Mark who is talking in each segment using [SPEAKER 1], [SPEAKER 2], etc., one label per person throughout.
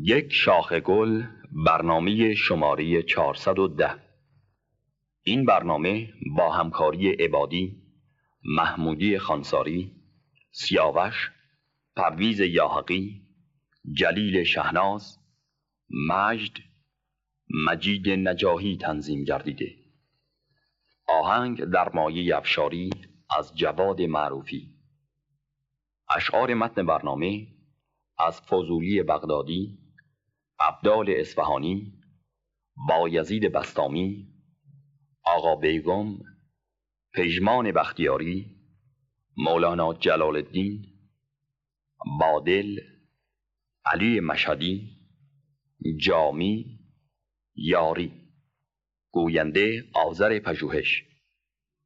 [SPEAKER 1] یک شاخ گل برنامه شماره 410 این برنامه با همکاری عبادی، محمودی خانساری، سیاوش، پرویز یاحقی، جلیل شهناز، مجد، مجید نجاهی تنظیم گردیده. آهنگ در مایه افشاری از جواد معروفی. اشعار متن برنامه از فضولی بغدادی عبدال اصفهانی بایزید بستامی آقا بیگم پژمان بختیاری مولانا جلال الدین بادل علی مشهدی جامی یاری. گوینده آذر پژوهش.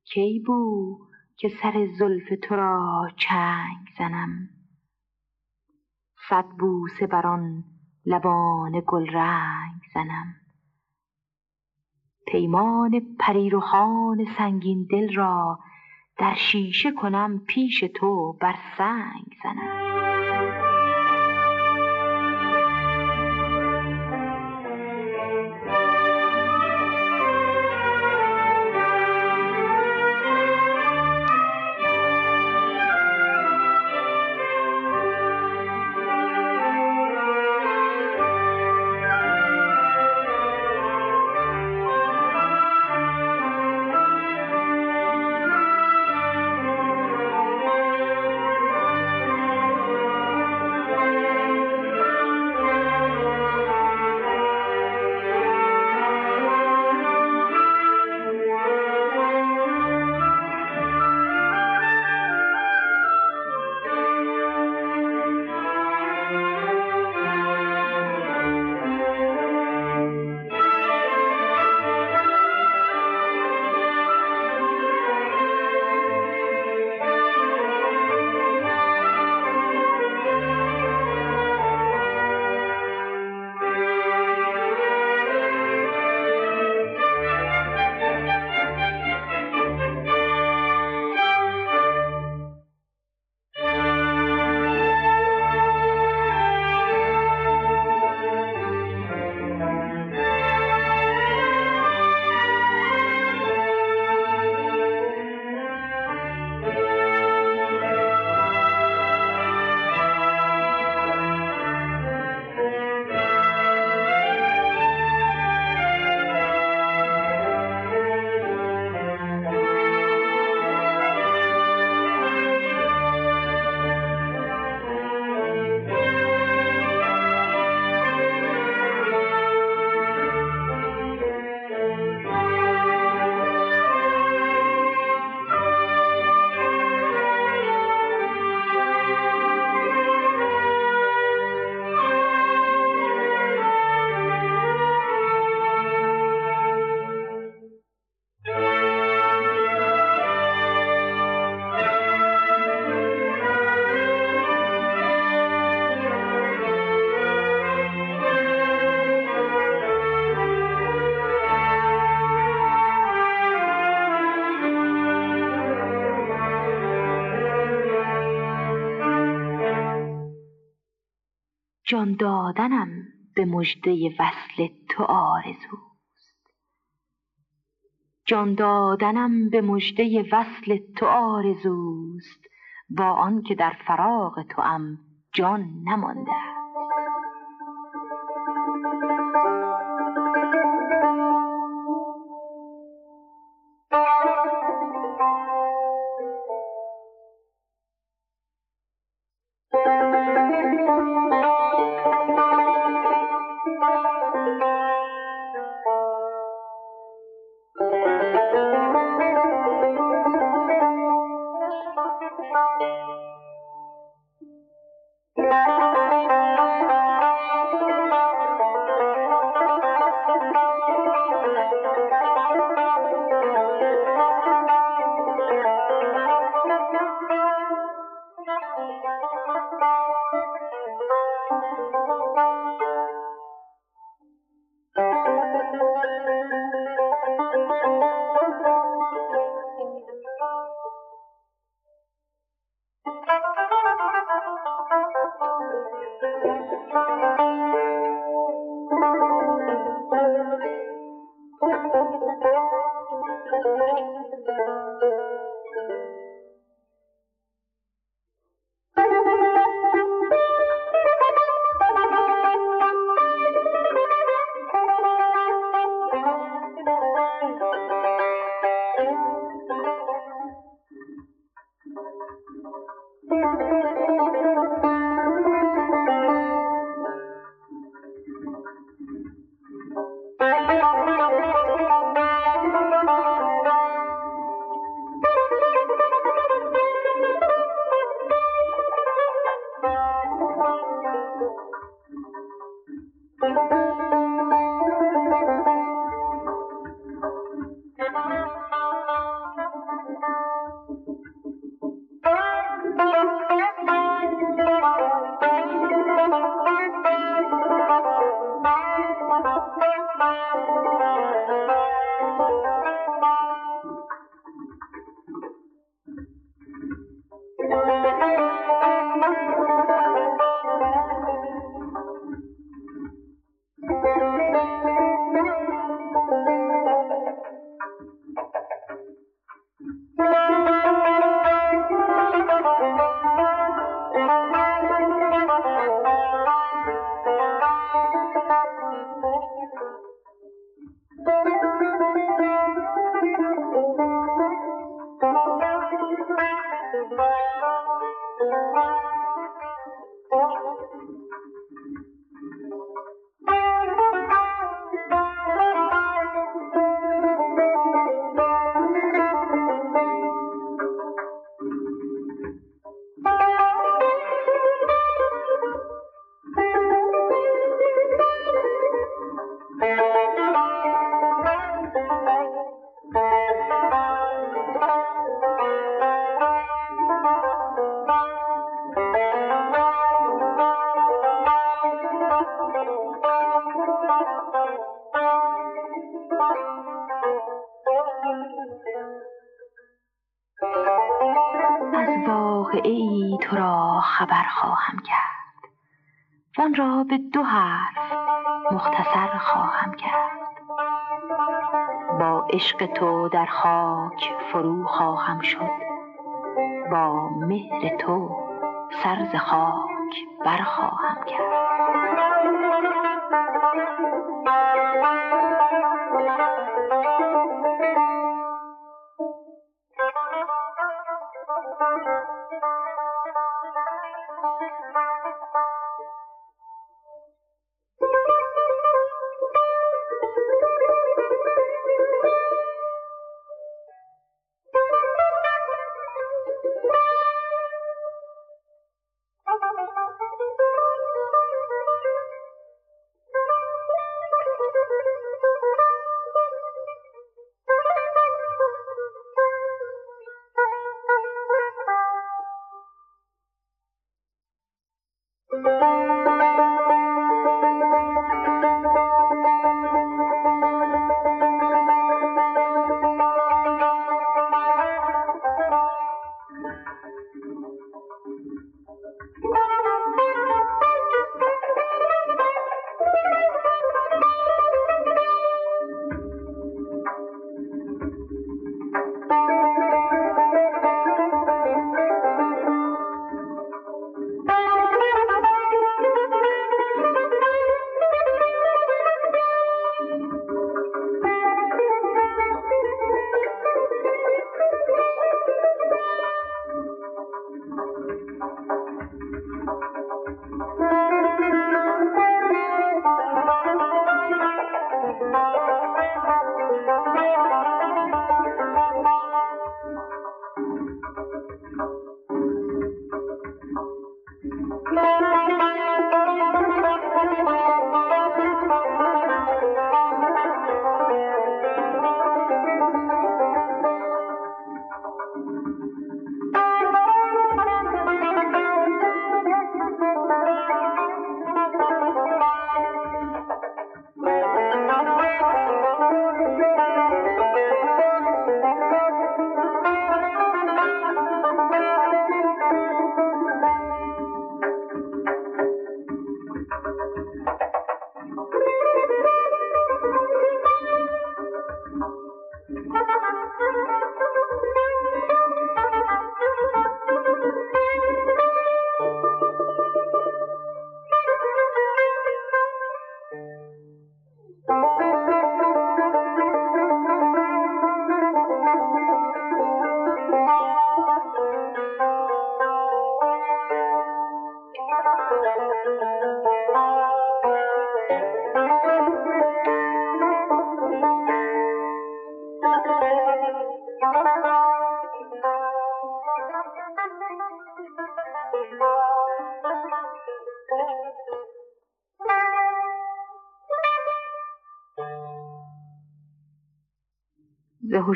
[SPEAKER 2] کی بو که سر زلف تو را چنگ زنم؟ صد بوسه بر آن لبان گلرنگ زنم. پیمان پریرهان سنگین دل را در شیشه کنم پیش تو بر سنگ زنم. جان دادنم به مژده وصل تو آرزوست. جان دادنم به مژده وصل تو آرزوست. با آنکه در فراق توام جان نمانده خواهم کرد. وان را به دو حرف مختصر خواهم کرد. با عشق تو در خاک فرو خواهم شد. با مهر تو سر خاک برخواهم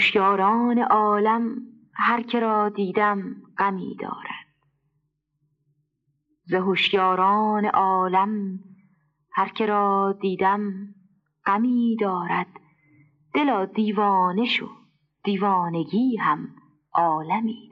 [SPEAKER 2] هوشیاران عالم هر که را دیدم غمی دارد. ز هوشیاران عالم هر که را دیدم غمی دارد. دلا دیوانه شو دیوانگی هم عالمی.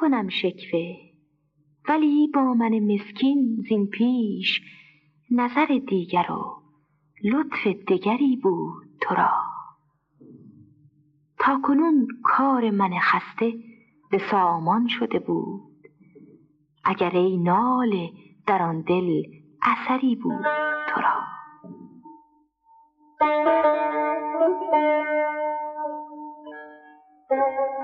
[SPEAKER 2] کنم شکوه. ولی با من مسکین زین پیش نظر دیگر و لطف دیگری بود تو را. تا کنون کار من خسته به سامان شده بود. اگر ای ناله در آن دل اثری بود تو را.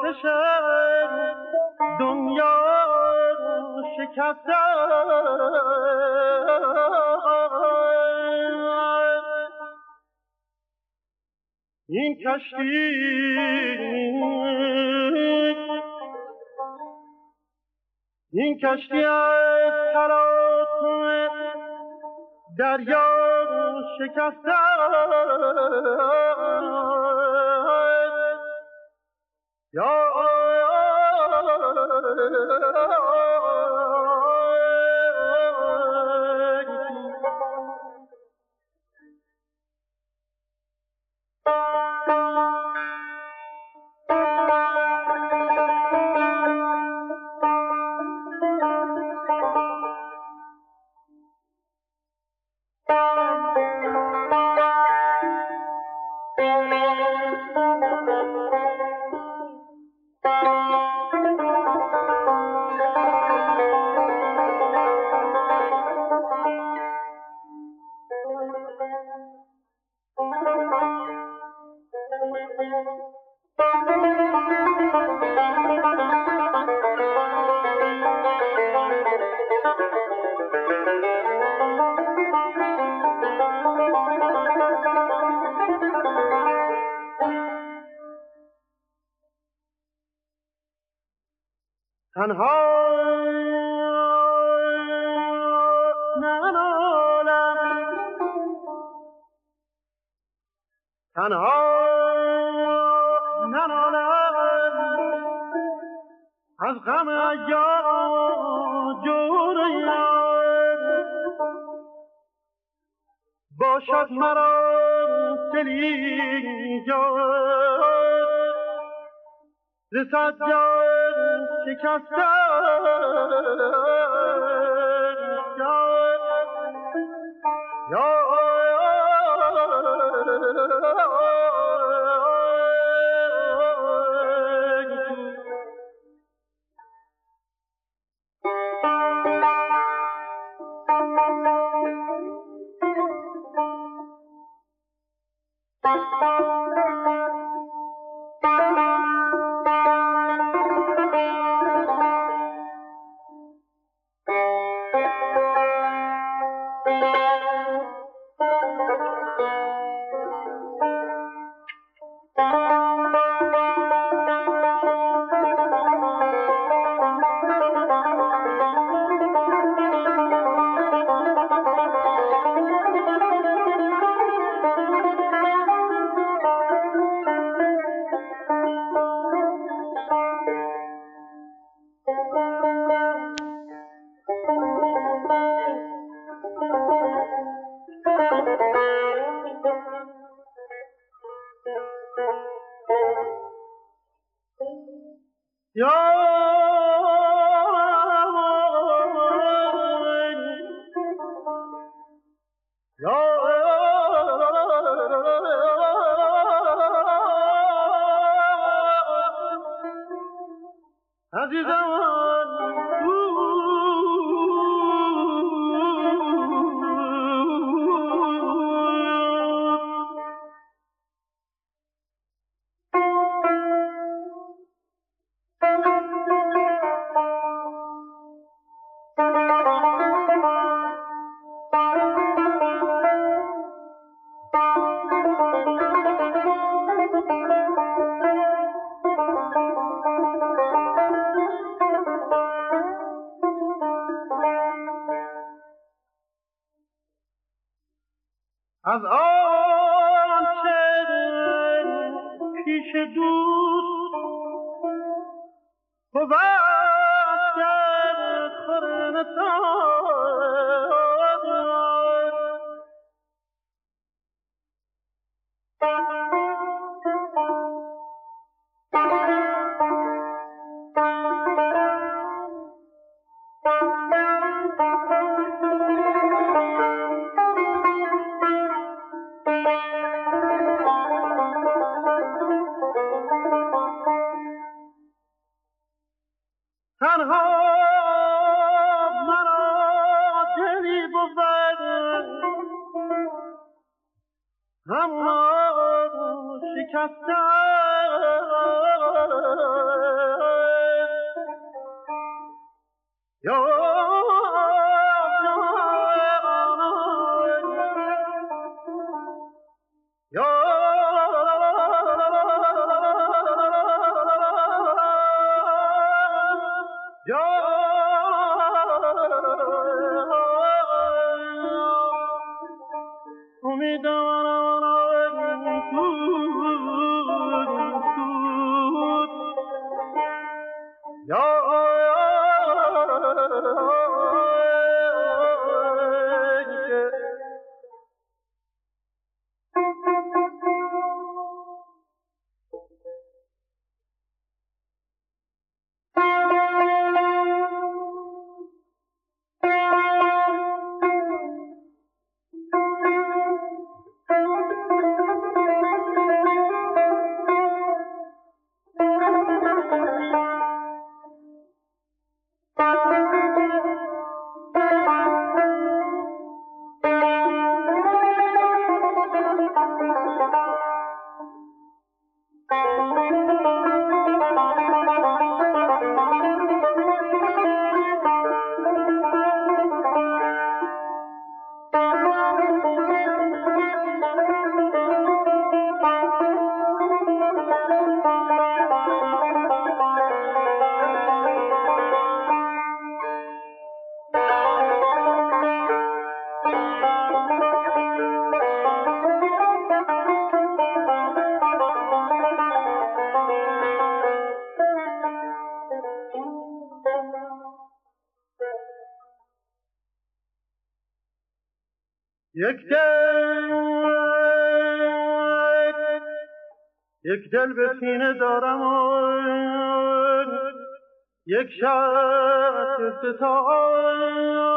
[SPEAKER 3] شاتش دنیا شکسته. این کشتی این کشتی از تلاطم دریا شکسته. یا از آنچه پیش دوست بود کرد یک شب ستاره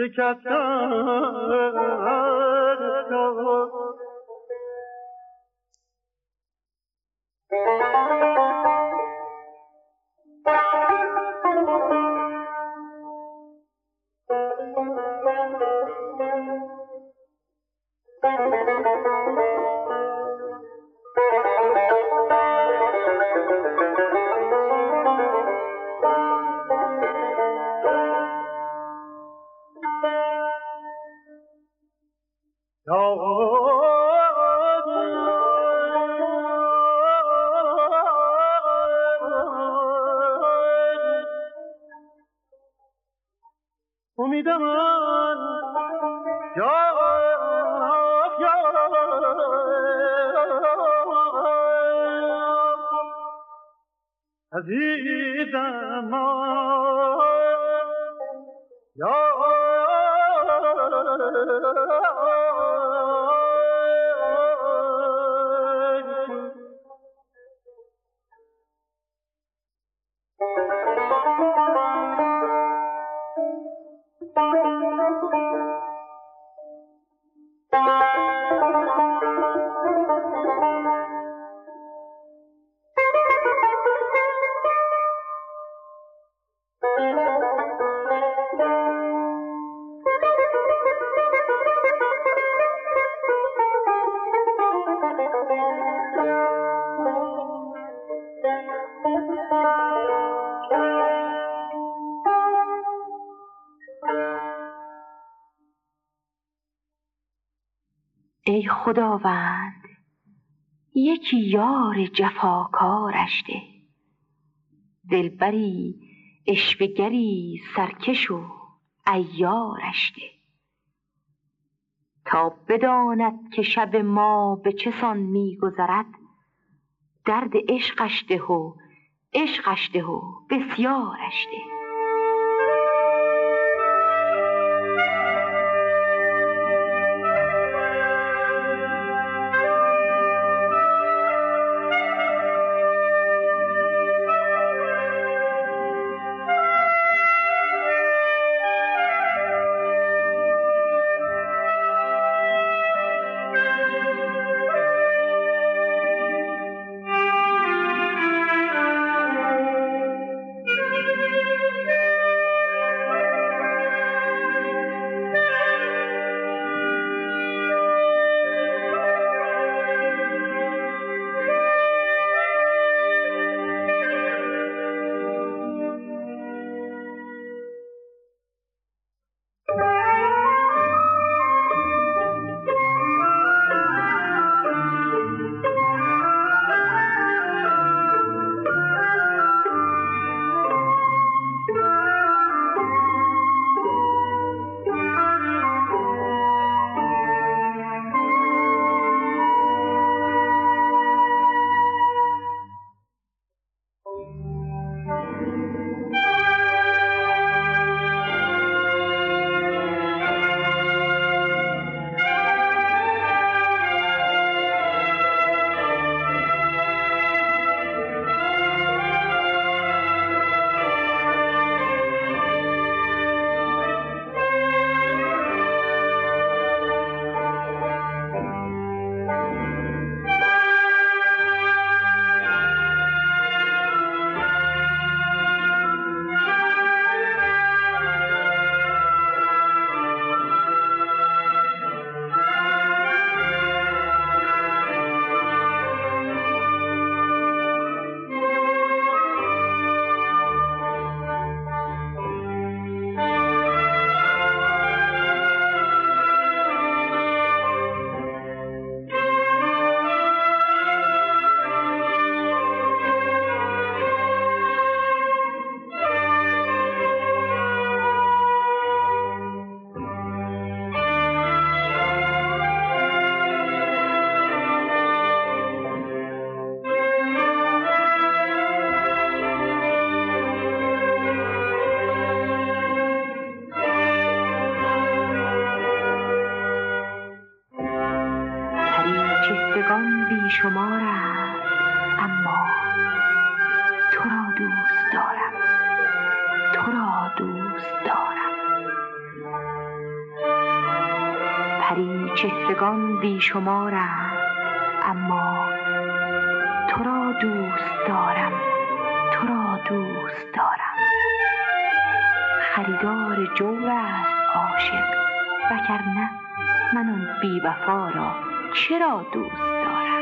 [SPEAKER 3] Such as
[SPEAKER 2] ای خداوند یکی یار جفاکارش ده. دلبری اشوگری سرکش و عیارش ده. تا بداند که شب ما به چه سان میگذرد درد عشقش ده و عشقش ده و بسیارش ده. چهرگان بیشمارم اما تو را دوست دارم تو را دوست دارم. خریدار جور است عاشق وگرنه من آن بی وفا را چرا دوست دارم؟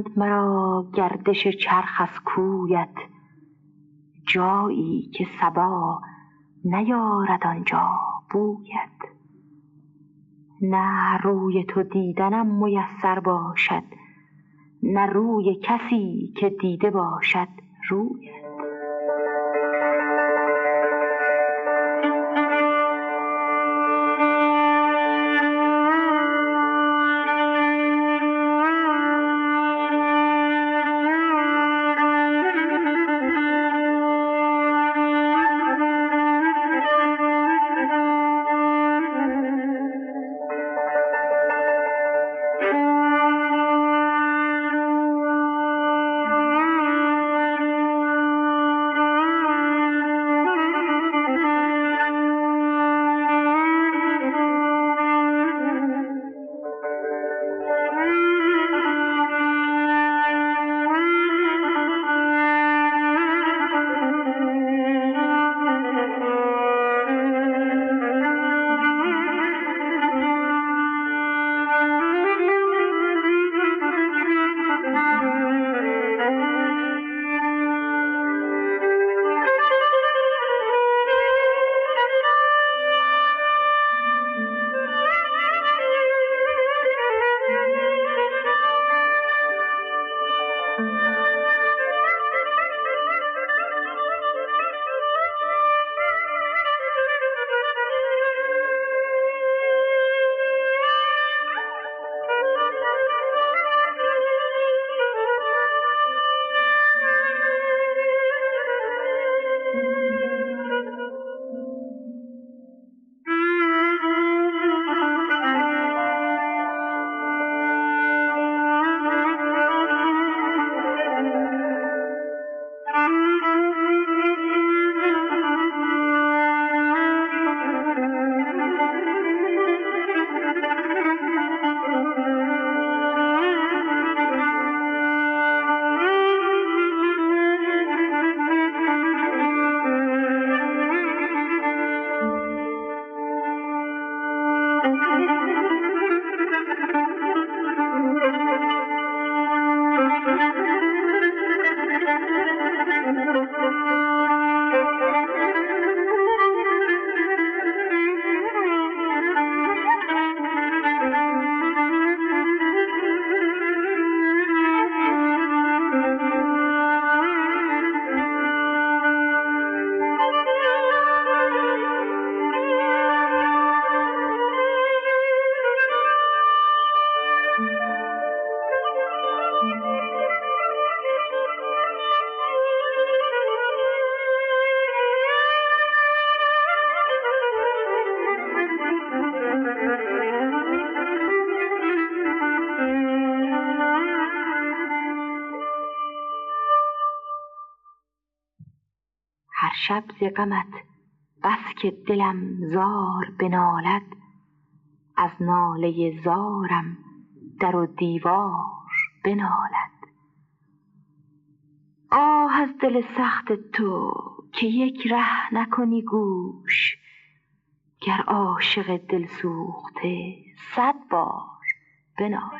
[SPEAKER 2] افکند مرا گردش چرخ از کویت جایی که سبا نیارد آنجا بوید نه روی تو دیدنم میسر باشد نه روی کسی که دیده باشد رویت. شب ز غمت بس که دلم زار بنالد. از ناله زارم در و دیوار بنالد. آه از دل سخت تو که یک ره نکنی گوش گر عاشق دل سوخته صد بار بنالد.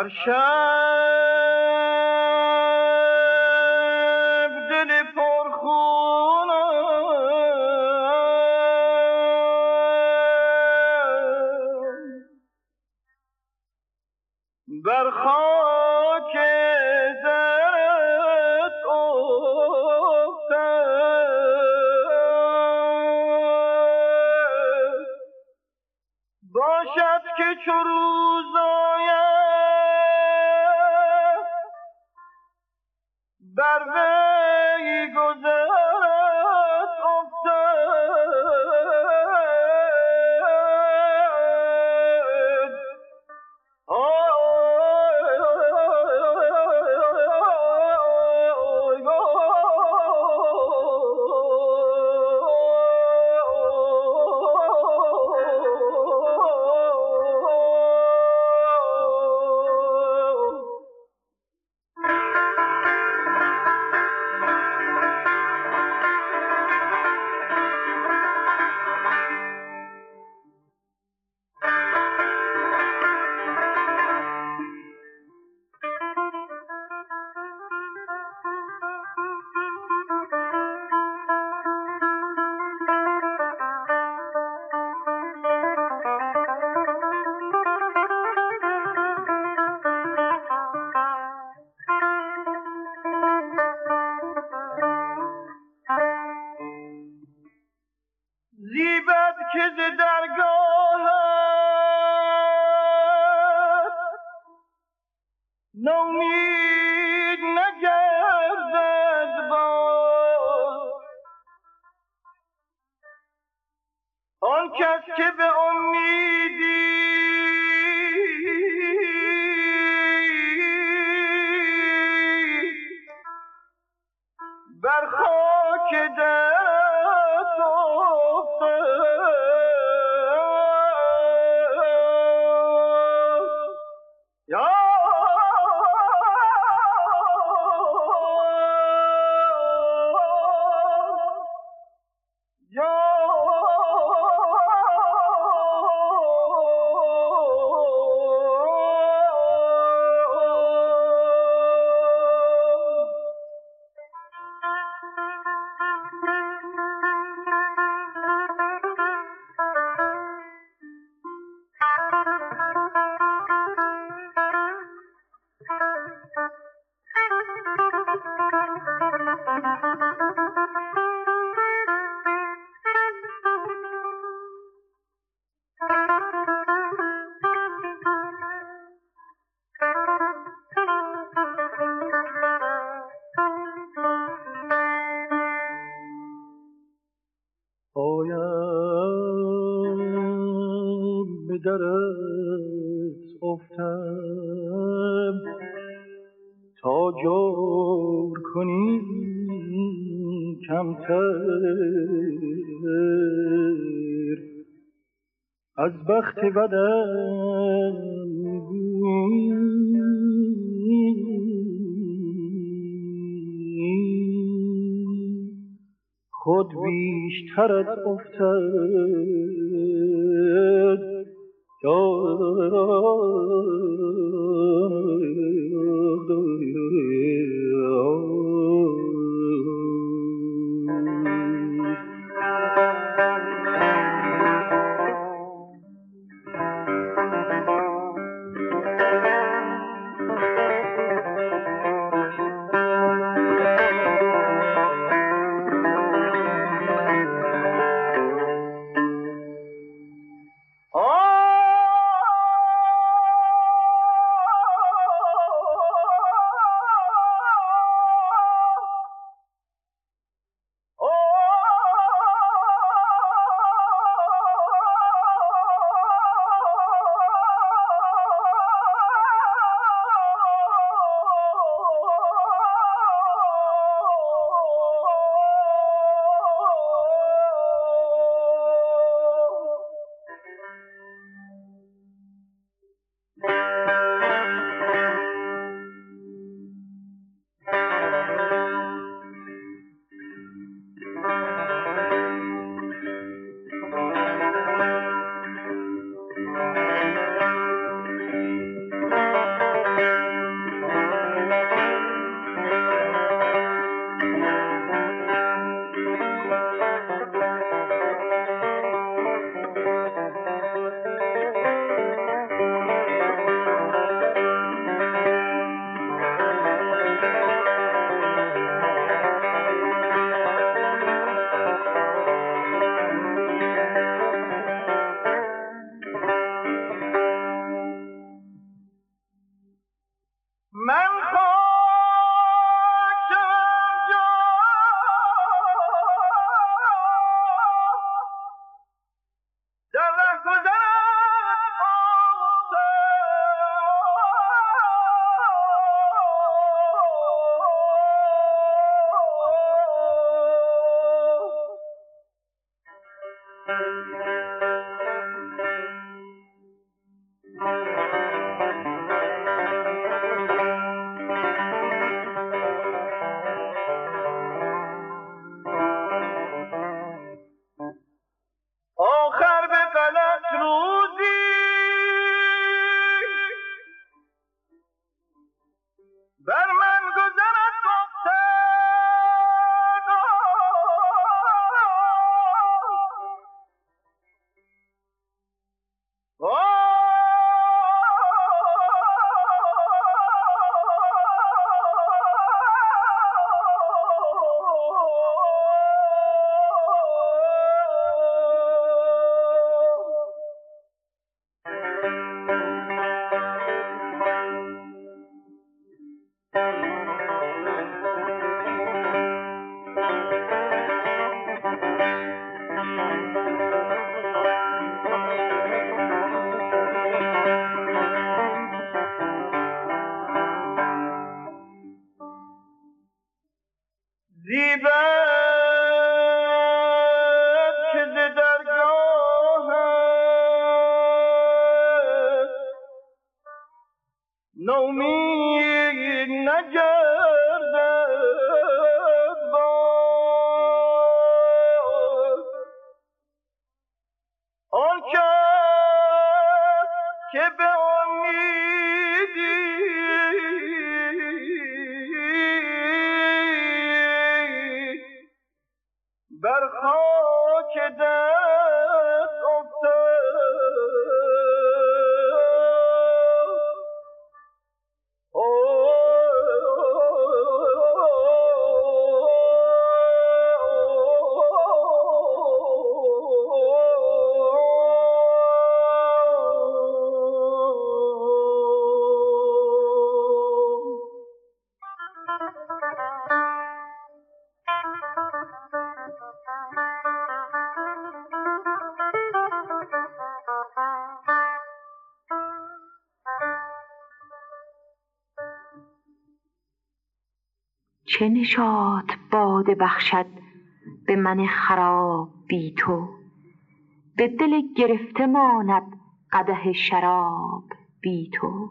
[SPEAKER 3] هر بخت بدم خود بیشتر از افتد
[SPEAKER 2] چه نشاط باده بخشد به من خراب بی تو؟ به دل گرفته ماند قدح شراب بی تو.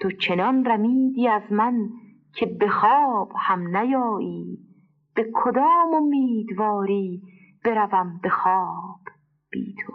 [SPEAKER 2] تو چنان رمیدی از من که به خواب هم نیایی به کدام امیدواری بروم به خواب بی تو؟